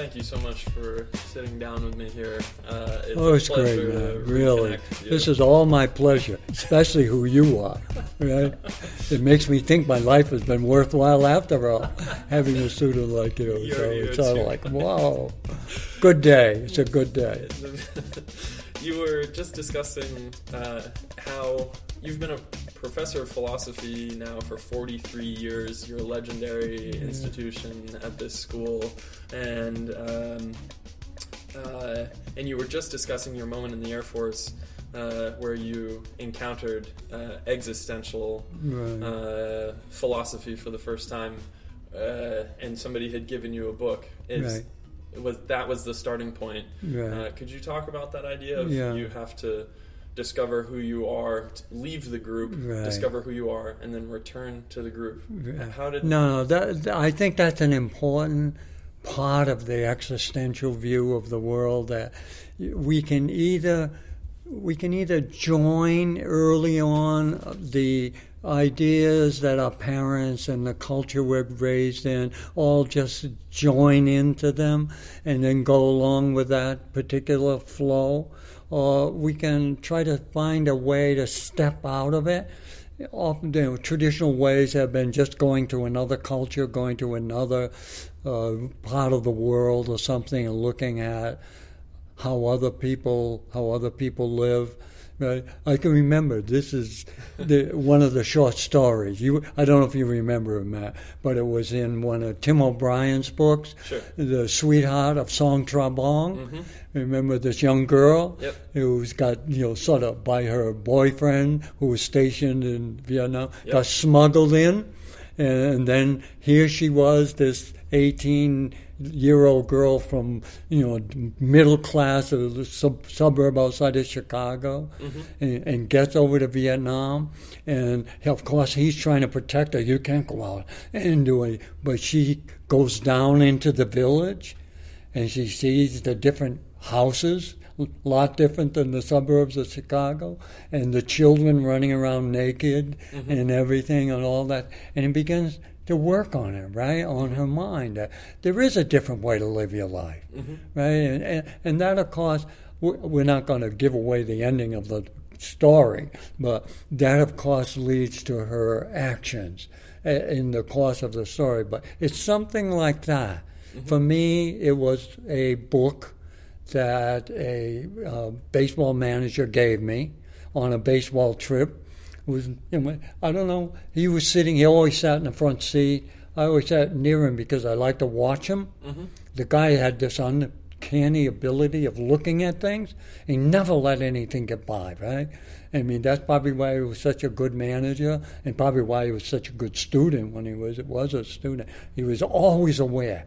thank you so much for sitting down with me here. Uh, it's oh, it's great, man. Really. reconnect with you. This is all my pleasure, especially who you are. Right? It makes me think my life has been worthwhile after all, having a student like you. You're- so it's all too. like, wow. Good day. It's a good day. you were just discussing uh, how you've been a professor of philosophy now for 43 years. You're a legendary institution at this school, and um, uh, and you were just discussing your moment in the Air Force. Uh, where you encountered uh, existential Right. uh, philosophy for the first time, uh, and somebody had given you a book. Is, Right. it was that was the starting point? Right. Uh, could you talk about that idea of Yeah. you have to discover who you are, leave the group, Right. discover who you are, and then return to the group? How did No, no. That, that- I think that's an important part of the existential view of the world. That we can either we can either join early on uh, the ideas that our parents and the culture we're raised in all just join into them and then go along with that particular flow or we can try to find a way to step out of it often you know, traditional ways have been just going to another culture, going to another uh, part of the world or something, and looking at how other people how other people live. Right? I can remember this is the, one of the short stories. You, I don't know if you remember it, Matt, but it was in one of Tim O'Brien's books, Sure. "The Sweetheart of Song Tra Bong." Mm-hmm. Remember this young girl Yep. who's got you know sort of by her boyfriend who was stationed in Vietnam Yep. got smuggled in, and then here she was, this eighteen year old girl from you know middle class of the sub- suburb outside of Chicago, mm-hmm. and, and gets over to Vietnam, and of course he's trying to protect her. You can't go out and do it, but she goes down into the village and she sees the different houses, a lot different than the suburbs of Chicago, and the children running around naked mm-hmm. and everything and all that. And it begins to work on her, right? On her mind. that there is a different way to live your life, right? And, and, and that, of course, we're not going to give away the ending of the story, but that, of course, leads to her actions uh, in the course of the story. But it's something like that. For me, it was a book that a uh, baseball manager gave me on a baseball trip. Was you know, I don't know. He was sitting. He always sat in the front seat. I always sat near him because I liked to watch him. Mm-hmm. The guy had this uncanny ability of looking at things. He never let anything get by. Right. I mean, that's probably why he was such a good manager, and probably why he was such a good student when he was it was a student. He was always aware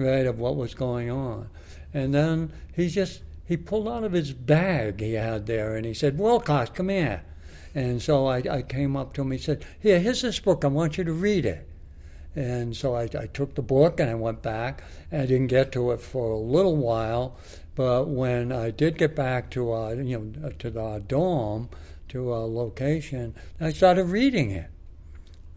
right, of what was going on. And then he just he pulled out of his bag he had there and he said, Wilcox, come here. And so I, I came up to him. He said, Here, here's this book. I want you to read it. And so I, I took the book and I went back. I didn't get to it for a little while, but when I did get back to our, you know, to our dorm, to our location, I started reading it.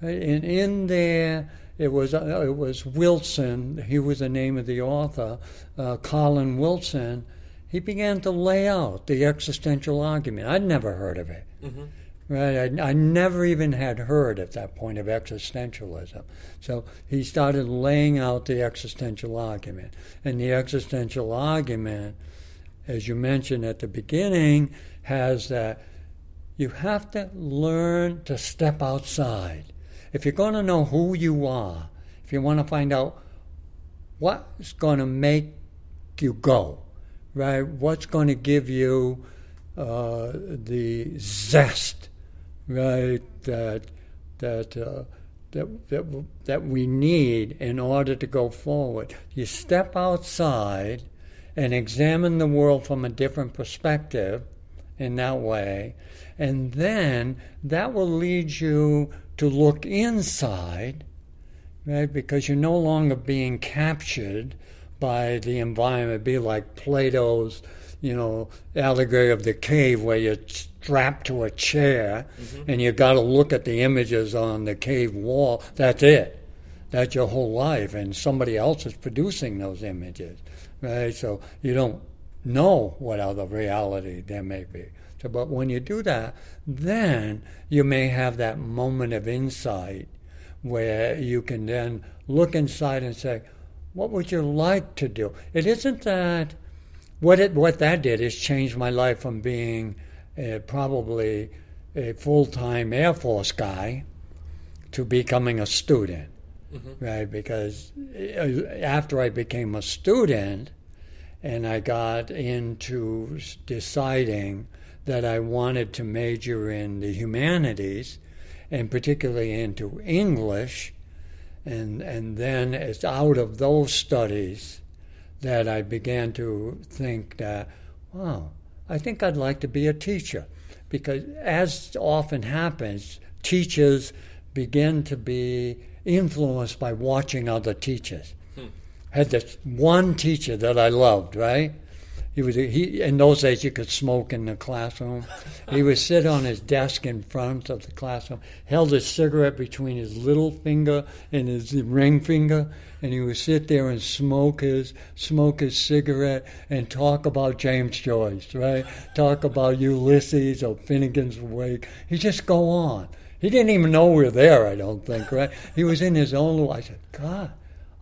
And in there, it was uh, it was Wilson. He was the name of the author, uh, Colin Wilson. He began to lay out the existential argument. I'd never heard of it. Right, I, I never even had heard at that point of existentialism. So he started laying out the existential argument, and the existential argument, as you mentioned at the beginning, has that you have to learn to step outside. If you're going to know who you are, if you want to find out what's going to make you go, right? What's going to give you uh, the zest, right? That that uh, that that that we need in order to go forward. You step outside and examine the world from a different perspective in that way, and then that will lead you to look inside, right? Because you're no longer being captured by the environment. Be like Plato's, you know, allegory of the cave where you're strapped to a chair mm-hmm. and you got to look at the images on the cave wall. That's it. That's your whole life, and somebody else is producing those images, right? So you don't know what other reality there may be. So, but when you do that, then you may have that moment of insight where you can then look inside and say, what would you like to do? It isn't that what it what that did is change my life from being uh, probably a full time Air Force guy to becoming a student, mm-hmm. right? Because uh, after I became a student and I got into deciding that I wanted to major in the humanities and particularly into English, and and then it's out of those studies that I began to think that, wow, I think I'd like to be a teacher. Because as often happens, teachers begin to be influenced by watching other teachers. Hmm. Had this one teacher that I loved, right? He was he in those days you could smoke in the classroom. he would sit on his desk in front of the classroom, held his cigarette between his little finger and his ring finger, and he would sit there and smoke his smoke his cigarette and talk about James Joyce, right? Talk about Ulysses or Finnegans Wake. He just go on. He didn't even know we were there, I don't think, right? He was in his own I said, God,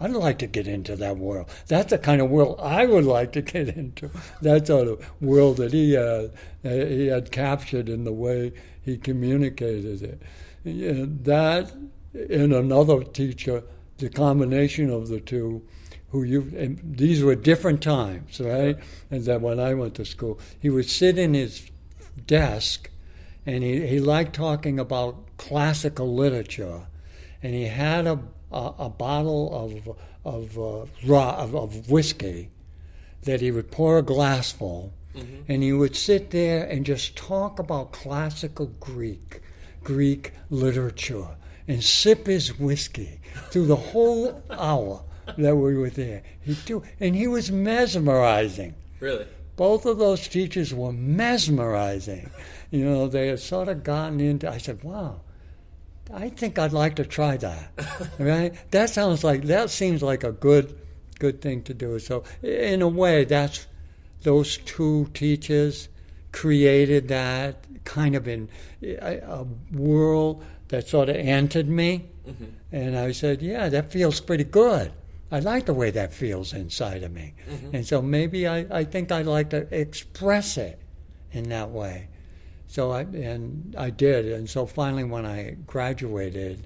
I'd like to get into that world. That's the kind of world I would like to get into. That sort of world that he had, uh, he had captured in the way he communicated it. that in another teacher, the combination of the two, who you these were different times, right? And that when I went to school, he would sit in his desk, and he, he liked talking about classical literature, and he had a a, a bottle of of, uh, raw, of of whiskey that he would pour a glassful, mm-hmm. and he would sit there and just talk about classical Greek Greek literature and sip his whiskey through the whole hour that we were there. He do, and he was mesmerizing. Really. Both of those teachers were mesmerizing. You know, they had sort of gotten into. I said, "Wow, I think I'd like to try that. right? That sounds like that seems like a good good thing to do. So in a way, that's those two teachers created that kind of in a, world that sort of entered me, mm-hmm. and I said, "Yeah, that feels pretty good." I like the way that feels inside of me. Mm-hmm. And so maybe I, I think I'd like to express it in that way. So I and I did, and so finally, when I graduated,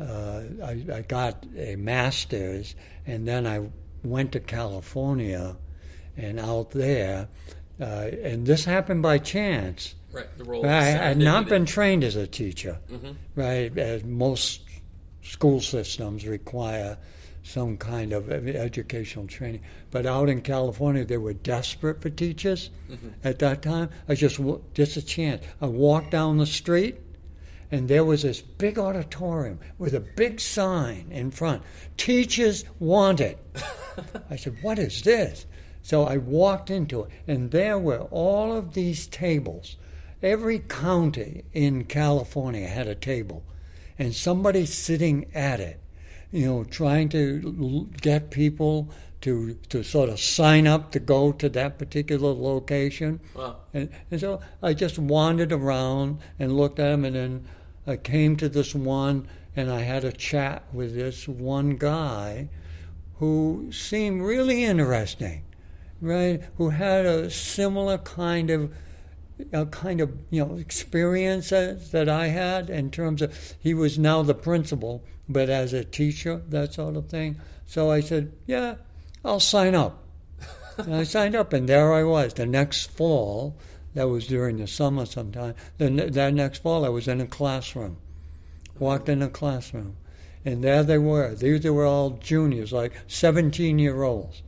uh, I, I, got a master's, and then I went to California, and out there, uh, and this happened by chance. Right, the role. I had not been trained as a teacher, mm-hmm. right? As most school systems require some kind of educational training. But out in California, they were desperate for teachers mm-hmm. at that time. I just just a chance. I walked down the street, and there was this big auditorium with a big sign in front: "Teachers wanted." I said, "What is this?" So I walked into it, and there were all of these tables. Every county in California had a table, and somebody sitting at it you know, trying to get people to to sort of sign up to go to that particular location. Wow. And, and so I just wandered around and looked at them, and then I came to this one, and I had a chat with this one guy who seemed really interesting, right? Who had a similar kind of a kind of you know experiences that I had in terms of he was now the principal, but as a teacher, that sort of thing. So I said, yeah, I'll sign up. and I signed up, and there I was. The next fall, that was during the summer sometime. Then that next fall, I was in a classroom, walked in a classroom, and there they were. These were all juniors, like 17 year olds,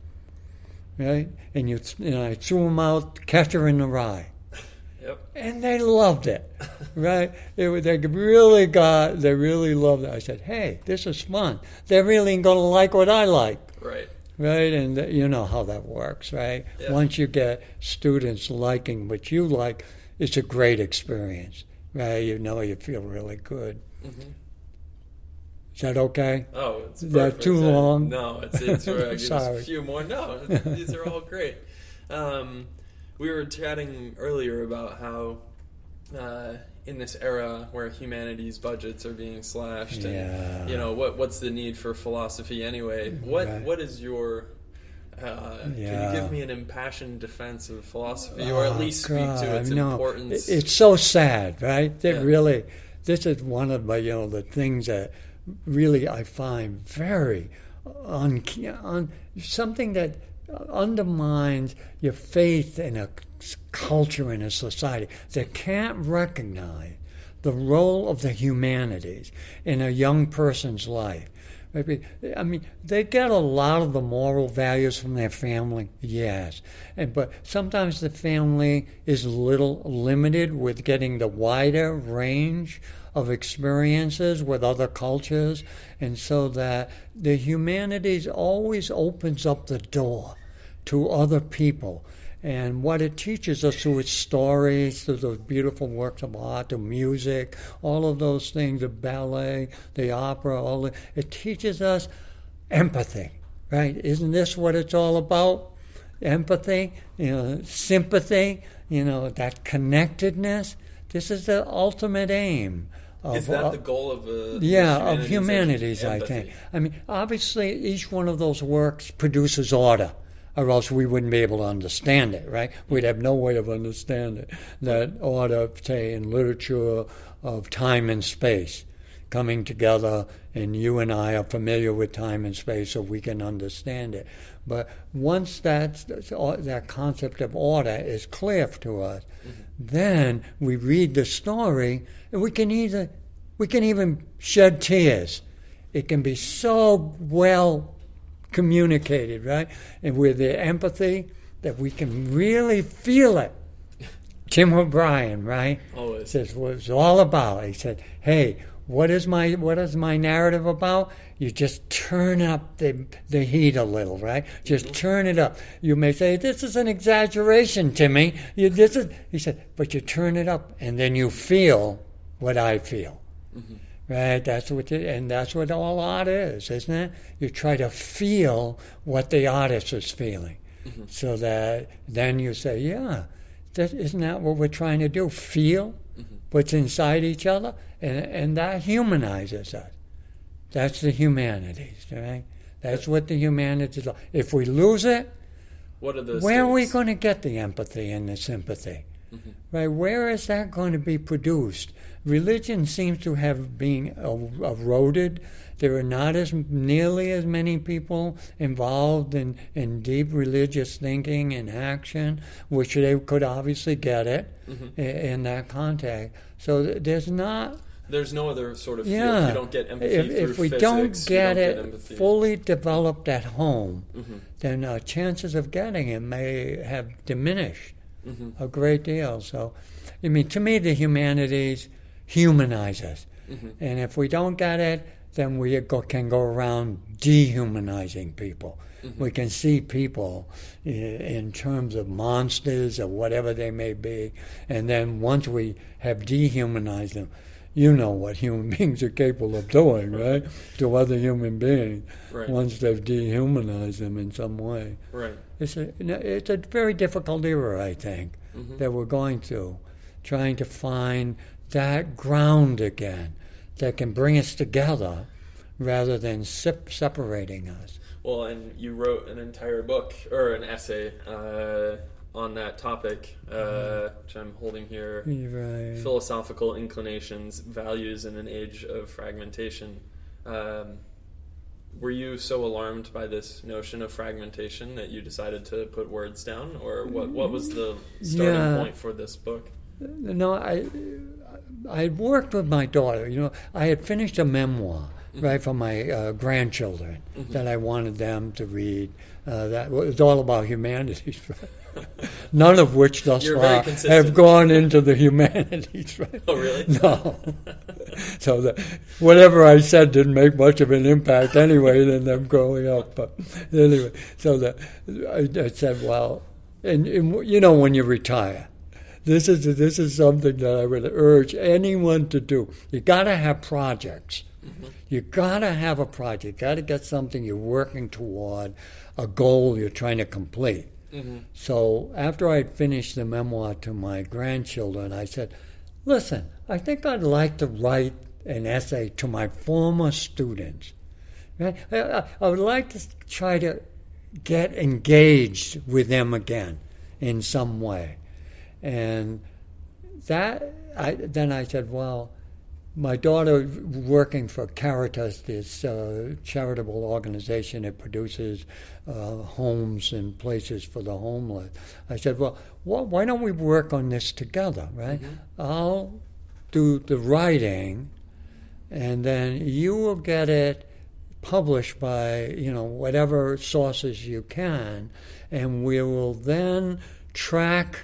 right? And you, and I threw them out, catcher in the rye Yep. And they loved it, right? It, they really got, they really loved it. I said, hey, this is fun. They're really going to like what I like. Right. Right, and th- you know how that works, right? Yeah. Once you get students liking what you like, it's a great experience, right? You know, you feel really good. Mm-hmm. Is that okay? Oh, it's Is that too long? No, it's it's where I give us Sorry. a few more. No, these are all great. Um, we were chatting earlier about how uh, in this era where humanities budgets are being slashed, Yeah. and you know what what's the need for philosophy anyway? What Right. what is your uh, Can you give me an impassioned defense of philosophy, or at Oh, least speak to its no. importance? It's so sad, right? That Yeah. really, this is one of my, you know, the things that really I find very un, un something that undermines your faith in a culture in a society that can't recognize the role of the humanities in a young person's life. Maybe I mean they get a lot of the moral values from their family, yes, and but sometimes the family is little limited with getting the wider range of experiences with other cultures, and so that the humanities always opens up the door to other people. And what it teaches us through its stories, through those beautiful works of art, the music, all of those things, the ballet, the opera, all the, it teaches us empathy, right? Isn't this what it's all about? Empathy, you know, sympathy, you know, that connectedness. This is the ultimate aim. Of, is that of- the goal of uh, a yeah, of humanities, I think. I mean, obviously, each one of those works produces order, or else we wouldn't be able to understand it, right? We'd have no way of understanding that order, say, in literature of time and space coming together, and you and I are familiar with time and space, so we can understand it. But once that that concept of order is clear to us, mm-hmm. Then we read the story, and we can either we can even shed tears. It can be so well communicated, right? And with the empathy that we can really feel it. Tim O'Brien, right? Always. Says what it's all about. He said, "Hey, what is my what is my narrative about? You just turn up the the heat a little, right? Just mm-hmm. turn it up. You may say this is an exaggeration, Timmy. You, this is." He said, "But you turn it up, and then you feel what I feel." Mm-hmm. Right, that's what, it, and that's what all art is, isn't it? You try to feel what the artist is feeling, mm-hmm. so that then you say, "Yeah, that, isn't that what we're trying to do? Feel what's inside each other, and and that humanizes us. That's the humanities, right? That's what the humanities are. If we lose it, What are the where are we going to get the empathy and the sympathy? Right? Where is that going to be produced? Religion seems to have been er- eroded. There are not as nearly as many people involved in, in deep religious thinking and action, which they could obviously get it i- in that context. So there's not There's no other sort of field. yeah. You don't get empathy if, through if we physics. don't get don't it get fully developed at home, Mhm. then uh, chances of getting it may have diminished Mhm. a great deal. So, I mean, to me, the humanities humanize us. Mhm. And if we don't get it, then we go, can go around dehumanizing people. Mm-hmm. We can see people in terms of monsters or whatever they may be. And then once we have dehumanized them, you know what human beings are capable of doing, right? to other human beings Right. once they've dehumanized them in some way. Right. It's a, it's a very difficult era, I think, Mhm. that we're going through, trying to find that ground again that can bring us together rather than sep- separating us. Well, and you wrote an entire book or an essay uh, on that topic, uh, which I'm holding here. Right. Philosophical inclinations, values in an age of fragmentation. Um, were you so alarmed by this notion of fragmentation that you decided to put words down, or what? What was the starting Yeah. point for this book? No, I I had worked with my daughter. You know, I had finished a memoir, right, for my uh, grandchildren that I wanted them to read. Uh, that was all about humanities. None of which thus You're far have gone into the humanities. Right? Oh, really? No. so that whatever I said didn't make much of an impact anyway than them growing up. But anyway, so that I, I said, well, and, and you know when you retire, this is this is something that I would urge anyone to do. You got to have projects. Mm-hmm. You got to have a project. You got to get something you're working toward, a goal you're trying to complete. Mm-hmm. So after I'd finished the memoir to my grandchildren, I said, "Listen, I think I'd like to write an essay to my former students. I, would like to try to get engaged with them again in some way. And that, I, then I said, well, my daughter working for Caritas, this uh, charitable organization that produces uh, homes and places for the homeless. I said, well, wh- why don't we work on this together, right? Mm-hmm. I'll do the writing, and then you will get it published by you know whatever sources you can, and we will then track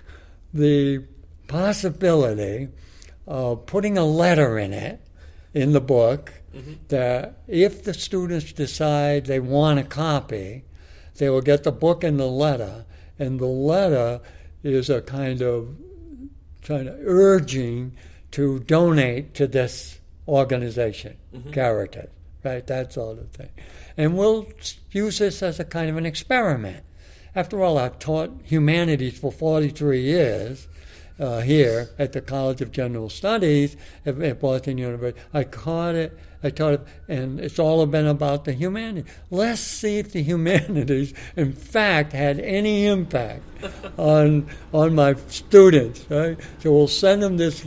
the possibility of putting a letter in it in the book mm-hmm. that if the students decide they want a copy, they will get the book and the letter, and the letter is a kind of kind of urging to donate to this organization, mm-hmm. Caritas, right? That sort of thing. And we'll use this as a kind of an experiment. After all, I've taught humanities for 43 years uh, here at the College of General Studies at, at Boston University. I caught it, I taught it, and it's all been about the humanities. Let's see if the humanities, in fact, had any impact on on my students. Right? So we'll send them this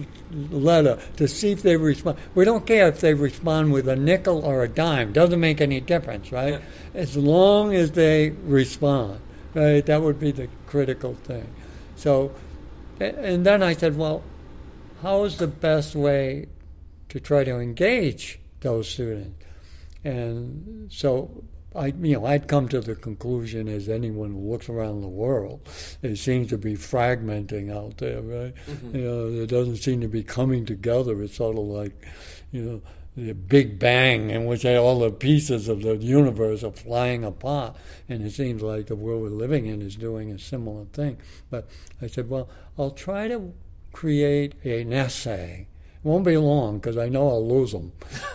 letter to see if they respond. We don't care if they respond with a nickel or a dime. Doesn't make any difference, right? Yeah. As long as they respond, right? That would be the critical thing. So, and then I said, well, how is the best way to try to engage those students? And so I, you know, I'd come to the conclusion, as anyone who looks around the world, it seems to be fragmenting out there, right? Mm-hmm. You know, it doesn't seem to be coming together. It's sort of like, you know, the Big Bang, in which all the pieces of the universe are flying apart, and it seems like the world we're living in is doing a similar thing. But I said, well, I'll try to create an essay It won't be long because I know I'll lose them.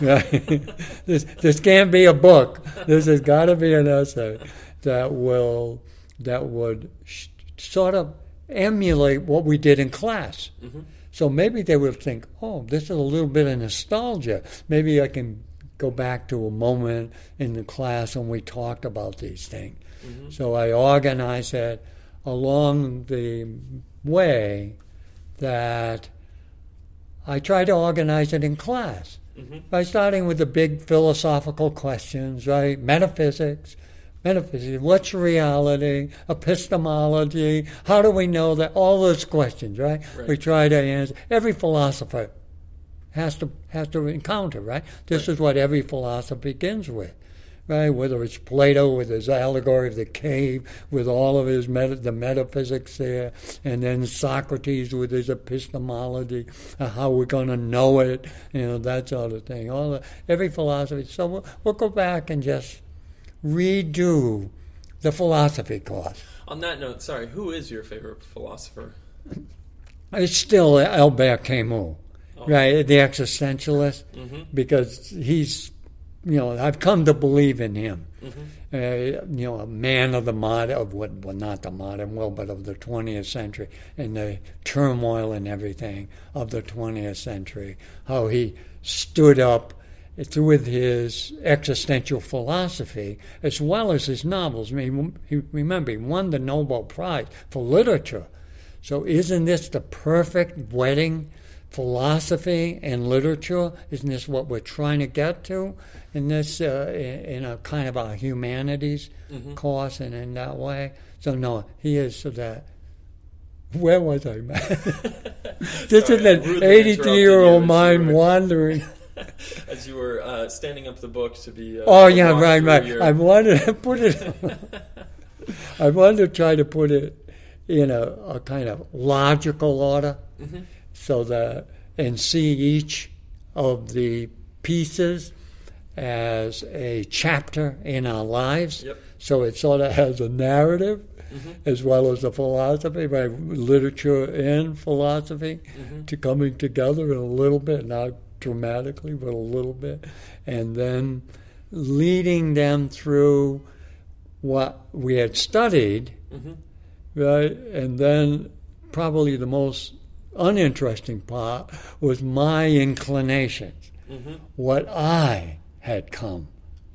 this this can't be a book. This has got to be an essay that will that would sh- sort of emulate what we did in class. Mm-hmm. So maybe they will think, oh, this is a little bit of nostalgia. Maybe I can go back to a moment in the class when we talked about these things. Mm-hmm. So I organize it along the way that I try to organize it in class mm-hmm. by starting with the big philosophical questions, right? Metaphysics, metaphysics, what's reality, epistemology, how do we know that? All those questions, right? right. We try to answer. Every philosopher has to has to encounter, right? This right. is what every philosopher begins with right? Whether it's Plato with his allegory of the cave, with all of his meta, the metaphysics there, and then Socrates with his epistemology, uh, how we're going to know it, you know, that sort of thing. All the, every philosophy. So we'll, we'll go back and just redo the philosophy course. On that note, sorry, who is your favorite philosopher? It's still Albert Camus, oh. right? The existentialist, mm-hmm. because he's you know, I've come to believe in him. Mm-hmm. Uh, you know, a man of the modern, of what, well, not the modern world, but of the 20th century, and the turmoil and everything of the 20th century. How he stood up with his existential philosophy as well as his novels. I mean, he, remember, he won the Nobel Prize for literature. So, isn't this the perfect wedding? Philosophy and literature, isn't this what we're trying to get to? in this uh, in a kind of a humanities mm-hmm. course and in that way. So no, he is so that. Where was I? this Sorry, is an 83 year old mind wandering. as you were uh, standing up the book to be. Uh, oh yeah, right, right. Your... I wanted to put it. I wanted to try to put it in a, a kind of logical order, mm-hmm. so that and see each of the pieces as a chapter in our lives. Yep. So it sort of has a narrative as well as the philosophy, by literature and philosophy, to coming together in a little bit, not dramatically, but a little bit, and then leading them through what we had studied, mm-hmm. right? And then probably the most uninteresting part was my inclinations, mm-hmm. what I had come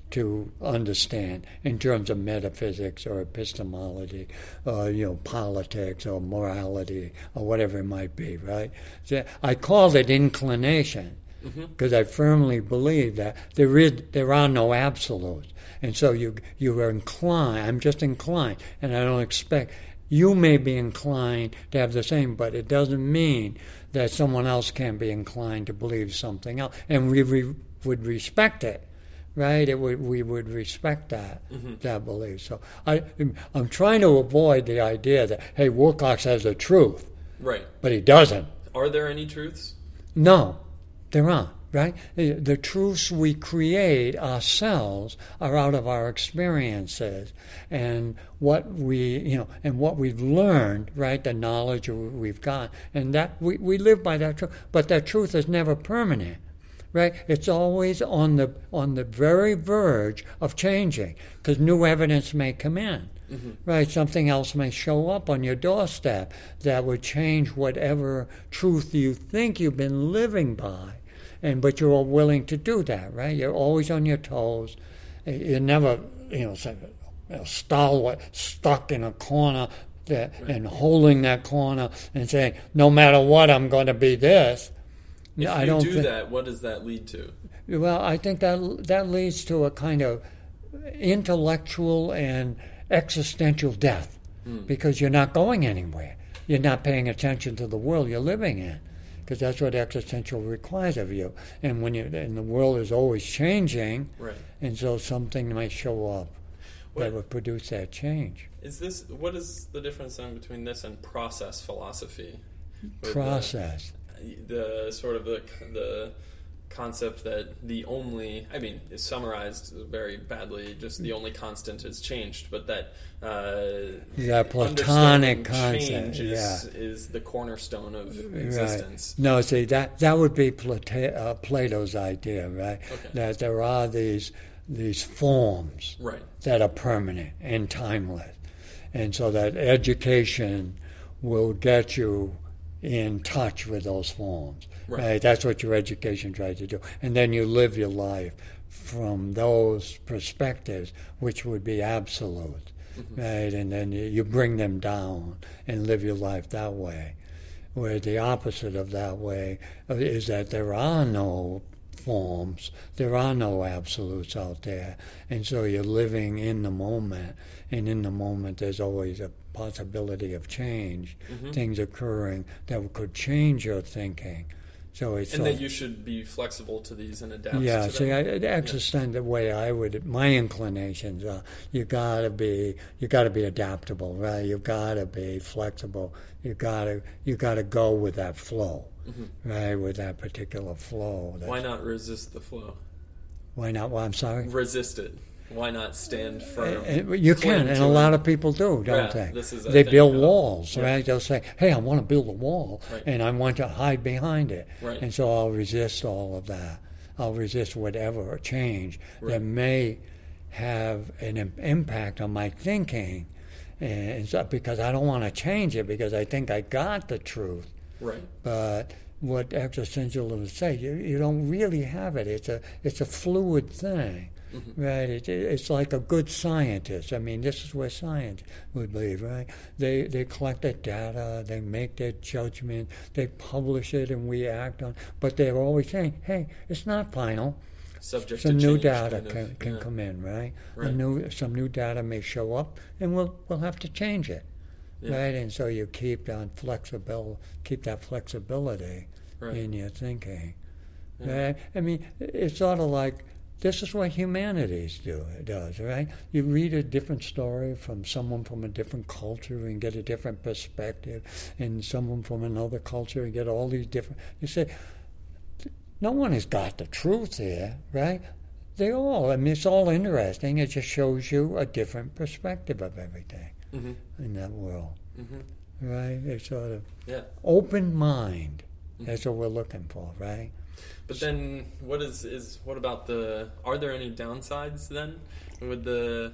to understand in terms of metaphysics or epistemology, or you know, politics or morality or whatever it might be, right? So I called it inclination because I firmly believe that there is there are no absolutes, and so you you are inclined. I'm just inclined, and I don't expect you may be inclined to have the same, but it doesn't mean that someone else can't be inclined to believe something else, and we re- would respect it. Right, it would, we would respect that mm-hmm. that belief. So I, I'm trying to avoid the idea that hey, Wilcox has the truth, Right. but he doesn't. Are there any truths? No, there aren't, right? The truths we create ourselves are out of our experiences and what we, you know, and what we've learned, right? The knowledge we've got. And that we, we live by that truth. But that truth is never permanent. Right? It's always on the on the very verge of changing because new evidence may come in. Mm-hmm. Right? Something else may show up on your doorstep that would change whatever truth you think you've been living by. And but you're all willing to do that, right? You're always on your toes. You're never, you know, say, you know, stalwart, stuck in a corner that, and holding that corner and saying, no matter what, I'm going to be this. If I you don't do that, what does that lead to? Well, I think that that leads to a kind of intellectual and existential death hmm. because you're not going anywhere. You're not paying attention to the world you're living in because that's what existential requires of you. And when you and the world is always changing, Right. and so something might show up What- that would produce that change. Is this what is the difference then between this and process philosophy? With the- Process. the sort of the the concept that the only I mean is summarized very badly just the only constant is changed but that uh, That platonic concept, is, yeah. is the cornerstone of Right. existence No, see that that would be Plata- uh, Plato's idea, right? Okay. That there are these these forms right that are permanent and timeless, and so that education will get you in touch with those forms. Right. Right. That's what your education tries to do, and then you live your life from those perspectives, which would be absolute, right? And then you, you bring them down and live your life that way. Where the opposite of that way uh, is that there are no forms, there are no absolutes out there, and so you're living in the moment, and in the moment there's always a possibility of change, Mm-hmm. things occurring that could change your thinking. So it's and sort that you should be flexible to these and adapt yeah, to see. I, the existent the way I would, my inclinations are, you gotta be, you gotta be adaptable, right? You gotta be flexible. You gotta, you gotta go with that flow, right? With that particular flow. That's- Mm-hmm. why not resist the flow Why not? Well, I'm sorry. resist it why not stand firm Uh, You cling can, and a lot of people do, don't Yeah, they? this is they build uh, walls, yeah. right? They'll say, "Hey, I want to build a wall, Right. and I want to hide behind it," Right. and so I'll resist all of that. I'll resist whatever change Right. that may have an im- impact on my thinking, and so, because I don't want to change it because I think I got the truth. right But what existentialists say, you, you don't really have it. It's a it's a fluid thing, Mm-hmm. right? It, it's like a good scientist. I mean, this is where science would be, right? They they collect the data, they make their judgment, they publish it, and we act on. But they're always saying, "Hey, it's not final. subject Some to new change, data kind of, can, can yeah. come in, right? Right. A new some new data may show up, and we'll we'll have to change it." Yeah. right? And so you keep that flexible, keep that flexibility Right. in your thinking. Yeah. Right? I mean, it's sort of like this is what humanities do does, right? You read a different story from someone from a different culture and get a different perspective, and someone from another culture and get all these different. You say, no one has got the truth here, right? They all. I mean, it's all interesting. It just shows you a different perspective of everything. Mhm. in that world, Mhm. right? It's sort of Yeah. open mind. Mhm. That's what we're looking for, right? But then, what is is what about the? Are there any downsides then with the?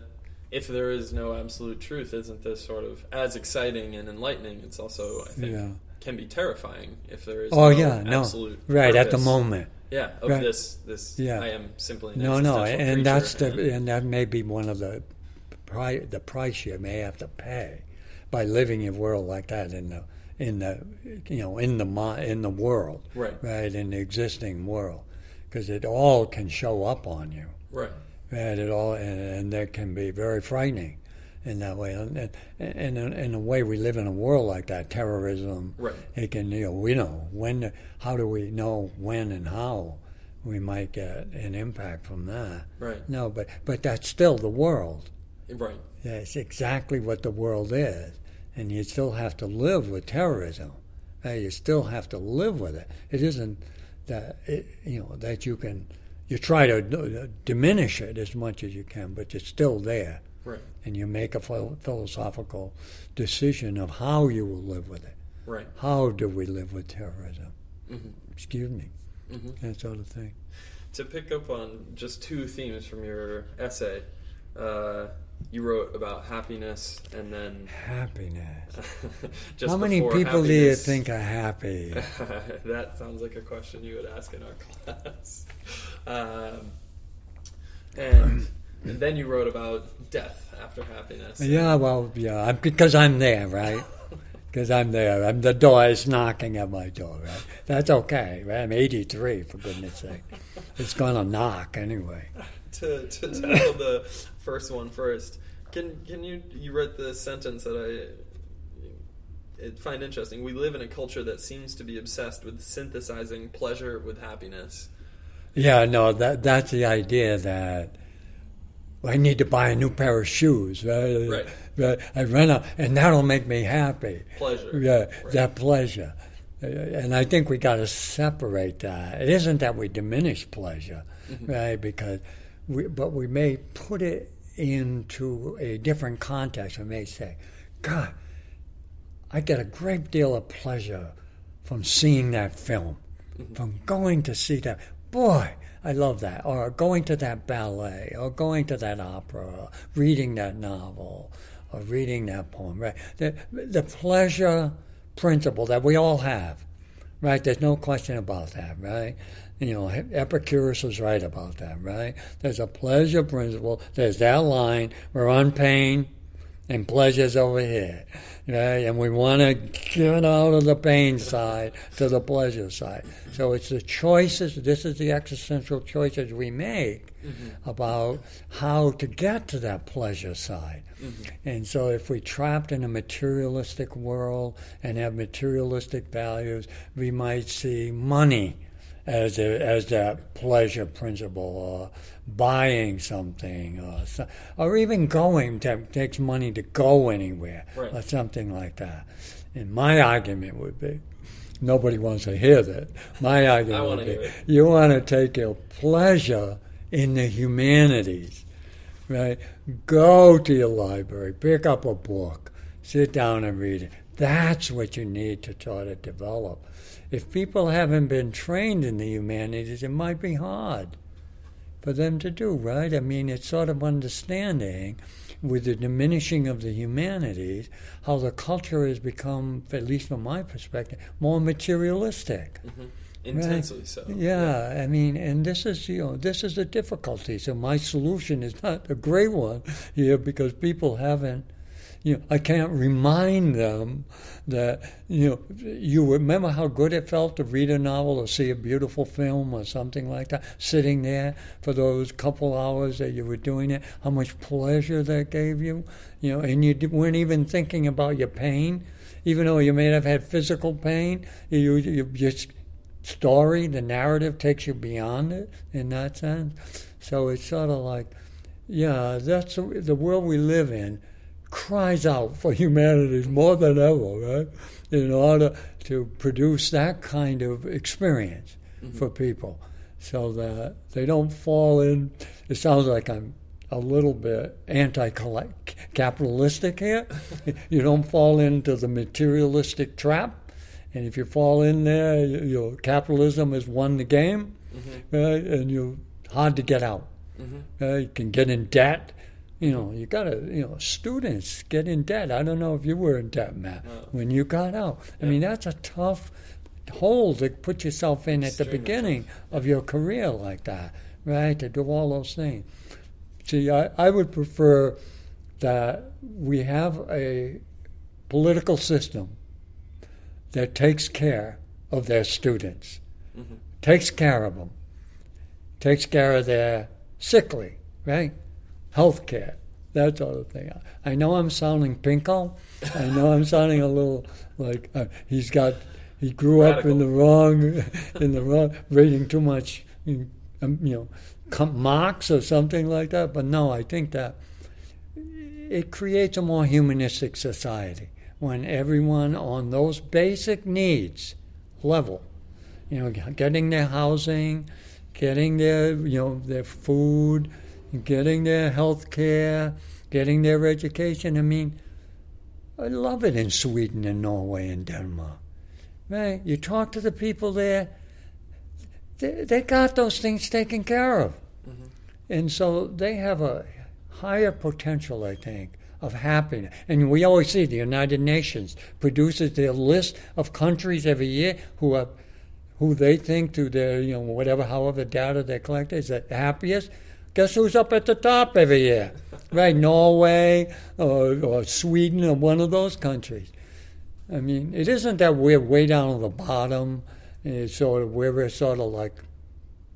If there is no absolute truth, isn't this sort of as exciting and enlightening? It's also, I think, Yeah. can be terrifying if there is. Oh no yeah, no, absolute right at the moment. Yeah, of Right. this this. Yeah. I am simply an No, no, and that's the and that may be one of the pri- the price you may have to pay by living in a world like that in the uh, in the you know in the in the world, Right. right in the existing world, because it all can show up on you, right. right? It all and, and that can be very frightening in that way. And, in, in a way, we live in a world like that, terrorism. Right. It can you know we know when how do we know when and how we might get an impact from that. Right. No, but but that's still the world. Right. Yeah, it's exactly what the world is, and you still have to live with terrorism. Uh, you still have to live with it. It isn't that it, you know that you can you try to d- diminish it as much as you can, but it's still there, Right. and you make a phil- philosophical decision of how you will live with it. Right. How do we live with terrorism? hmm Excuse me, hmm that sort of thing. To pick up on just two themes from your essay, uh, you wrote about happiness and then Happiness. How many people do you think are happy? that sounds like a question you would ask in our class. Um, and, and then you wrote about death after happiness. Yeah, well, yeah, because I'm there, right? Because I'm there. I'm, the door is knocking at my door, right? That's okay, right? I'm 83, for goodness sake. It's going to knock anyway. To, to tackle the first one first, can can you you read the sentence that I it find interesting? We live in a culture that seems to be obsessed with synthesizing pleasure with happiness. Yeah, no, that that's the idea that I need to buy a new pair of shoes, right? Right. Right. I run out, and that'll make me happy. Pleasure. Yeah, Right. that pleasure. And I think we got to separate that. It isn't that we diminish pleasure, Mm-hmm. right? Because, we, but we may put it into a different context. We may say, God, I get a great deal of pleasure from seeing that film, Mm-hmm. from going to see that. Boy, I love that. Or going to that ballet, or going to that opera, or reading that novel, or reading that poem. Right? The, the pleasure principle that we all have, right? There's no question about that, right? You know, Epicurus was right about that, right? There's a pleasure principle. There's that line. We're on pain, and pleasure's over here. Right? And we want to get out of the pain side to the pleasure side. So it's the choices, this is the existential choices we make mm-hmm. about how to get to that pleasure side. Mm-hmm. And so if we're trapped in a materialistic world and have materialistic values, we might see money as a, as that pleasure principle, or buying something, or so, or even going that takes money to go anywhere, Right. or something like that. And my argument would be, nobody wants to hear that. My argument would be, you want to take your pleasure in the humanities, right? Go to your library, pick up a book, sit down and read it. That's what you need to try to develop. If people haven't been trained in the humanities, it might be hard for them to do, right? I mean, it's sort of understanding with the diminishing of the humanities how the culture has become, at least from my perspective, more materialistic. Mm-hmm. Intensely so. Yeah, I mean, and this is you know this is the difficulty. So my solution is not a great one here because people haven't. You know, I can't remind them that you know you remember how good it felt to read a novel or see a beautiful film or something like that. Sitting there for those couple hours that you were doing it, how much pleasure that gave you. You know, and you weren't even thinking about your pain, even though you may have had physical pain. You you just story, the narrative takes you beyond it in that sense. So it's sort of like, yeah, that's the world we live in cries out for humanity more than ever, right? In order to produce that kind of experience for people so that they don't fall in. It sounds like I'm a little bit anti-capitalistic here. you don't fall into the materialistic trap, and if you fall in there, your capitalism has won the game, mm-hmm. right? And you're hard to get out. Mm-hmm. Uh, you can get in debt. You know, you got to, you know, students get in debt. I don't know if you were in debt, Matt, no. when you got out. Yeah. I mean, that's a tough hole to put yourself in at Extremely the beginning tough. of your career like that, right? To do all those things. See, I, I would prefer that we have a political system that takes care of their students, mm-hmm. takes care of them, takes care of their sickly, right? Health care, that sort of thing. I know I'm sounding pinko. I know I'm sounding a little like uh, he's got he grew Radical. up in the wrong in the wrong reading too much you know Marx or something like that. But no, I think that it creates a more humanistic society when everyone on those basic needs level, you know, getting their housing, getting their you know their food, getting their health care, getting their education. I mean, I love it in Sweden and Norway and Denmark. Right? You talk to the people there, they, they got those things taken care of. Mm-hmm. And so they have a higher potential, I think, of happiness. And we always see the United Nations produces their list of countries every year who are who they think to their, you know, whatever, however data they collect is the happiest. Guess who's up at the top every year? right, Norway or, or Sweden or one of those countries. I mean, it isn't that we're way down at the bottom. It's sort of we're sort of like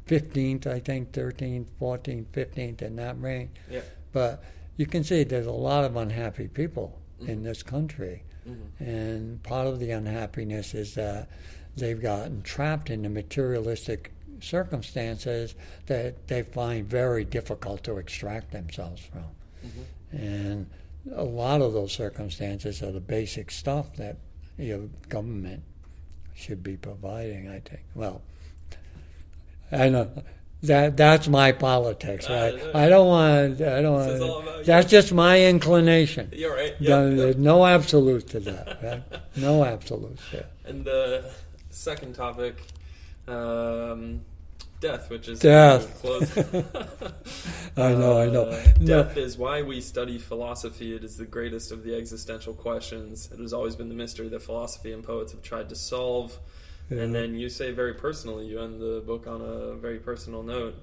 15th, I think, 13th, 14th, 15th in that range. Yeah. But you can see there's a lot of unhappy people mm-hmm. in this country. Mm-hmm. And part of the unhappiness is that they've gotten trapped in the materialistic circumstances that they find very difficult to extract themselves from. Mm-hmm. And a lot of those circumstances are the basic stuff that your government should be providing, I think. Well, I know that that's my politics, right? Uh, I don't want. I don't. Want, that's just my inclination. You're right. Yep, There's yep. no absolute to that. Right? no absolute. Yeah. And the second topic, um, death, which is death. I know, I know. Uh, death no. is why we study philosophy. It is the greatest of the existential questions. It has always been the mystery that philosophy and poets have tried to solve. Yeah. And then you say very personally, you end the book on a very personal note.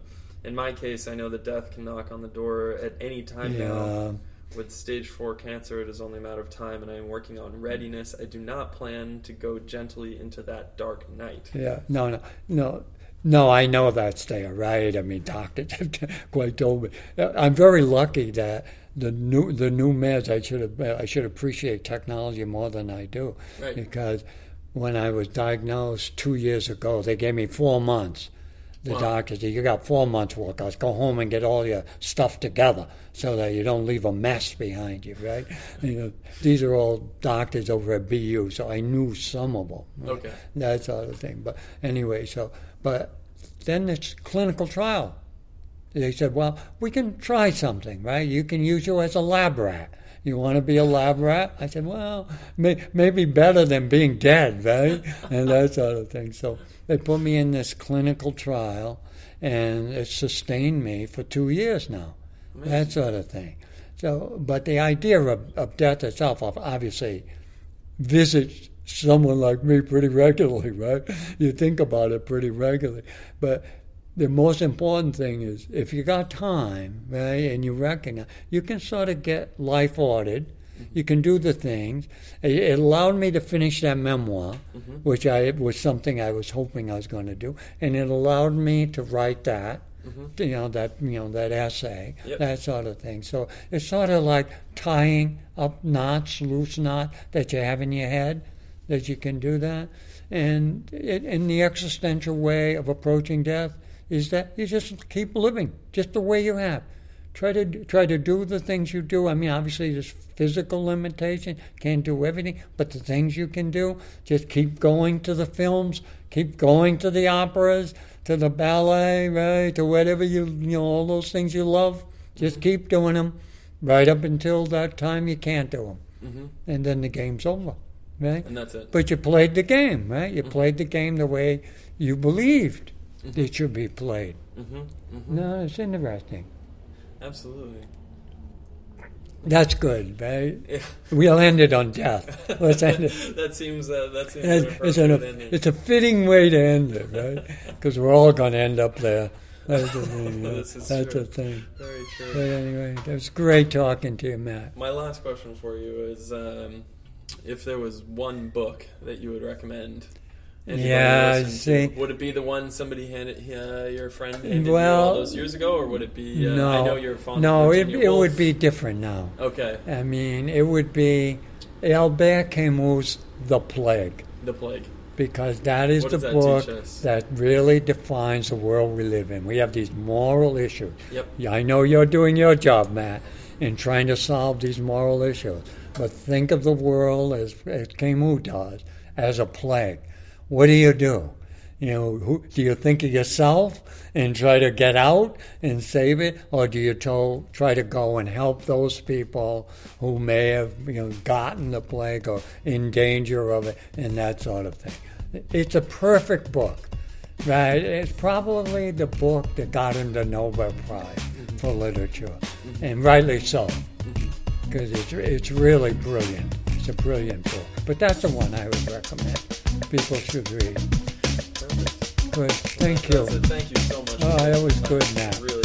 In my case, I know that death can knock on the door at any time yeah. now. With stage four cancer, it is only a matter of time, and I am working on readiness. I do not plan to go gently into that dark night. Yeah, no, no, no. No, I know that's there, right? I mean, Dr. quite told me. I'm very lucky that the new the new meds. I should have I should appreciate technology more than I do, right. because when I was diagnosed two years ago, they gave me four months. The wow. doctor said, You got four months' work. I go home and get all your stuff together so that you don't leave a mess behind you, right? you know, these are all doctors over at BU, so I knew some of them. Right? Okay. That sort of thing. But anyway, so, but then it's clinical trial. They said, Well, we can try something, right? You can use you as a lab rat. You want to be a lab rat? I said, well, may, maybe better than being dead, right? and that sort of thing. So they put me in this clinical trial, and it sustained me for two years now. Amazing. That sort of thing. So, but the idea of, of death itself, obviously, visits someone like me pretty regularly, right? You think about it pretty regularly, but the most important thing is if you got time, right, and you recognize, you can sort of get life ordered. Mm-hmm. You can do the things. It, allowed me to finish that memoir, mm-hmm. which I was something I was hoping I was going to do, and it allowed me to write that. Mm-hmm. You know that you know that essay, yep. that sort of thing. So it's sort of like tying up knots, loose knot that you have in your head, that you can do that, and it, in the existential way of approaching death, is that you just keep living just the way you have. Try to try to do the things you do. I mean, obviously there's physical limitation, can't do everything, but the things you can do, just keep going to the films, keep going to the operas, to the ballet, right, to whatever you you know, all those things you love. Just keep doing them right up until that time you can't do them. hmm And then the game's over, right? And that's it. But you played the game, right? You played the game the way you believed Mhm. it should be played. hmm hmm No, it's interesting. Absolutely. That's good, right? Yeah. We'll end it on death. Let's end it. that seems uh, that seems It's, an it's, an, ending. it's a fitting way to end it, right? Because we're all going to end up there. That's the thing. That's true. the thing. Very But true. anyway, it was great talking to you, Matt. My last question for you is um, if there was one book that you would recommend. Anybody Yeah, see- would it be the one somebody handed uh, your friend handed you all those years ago, or would it be? Uh, no, I know you're fond no, it, it Woolf. would be different now. okay. I mean, it would be Albert Camus' The Plague, The plague. because that is What the that book that really defines the world we live in. We have these moral issues. Yep. Yeah, I know you're doing your job, Matt, in trying to solve these moral issues. But think of the world as, as Camus does, as a plague. What do you do? You know, who, do you think of yourself and try to get out and save it, or do you to, try to go and help those people who may have you know gotten the plague or in danger of it and that sort of thing? It's a perfect book. Right, it's probably the book that got him the Nobel Prize for literature, mm-hmm. and rightly so, because it's it's really brilliant. It's a brilliant book. But that's the one I would recommend. People should read. Perfect. Good, thank you. Thank you so much. Oh, that was good, Matt. Really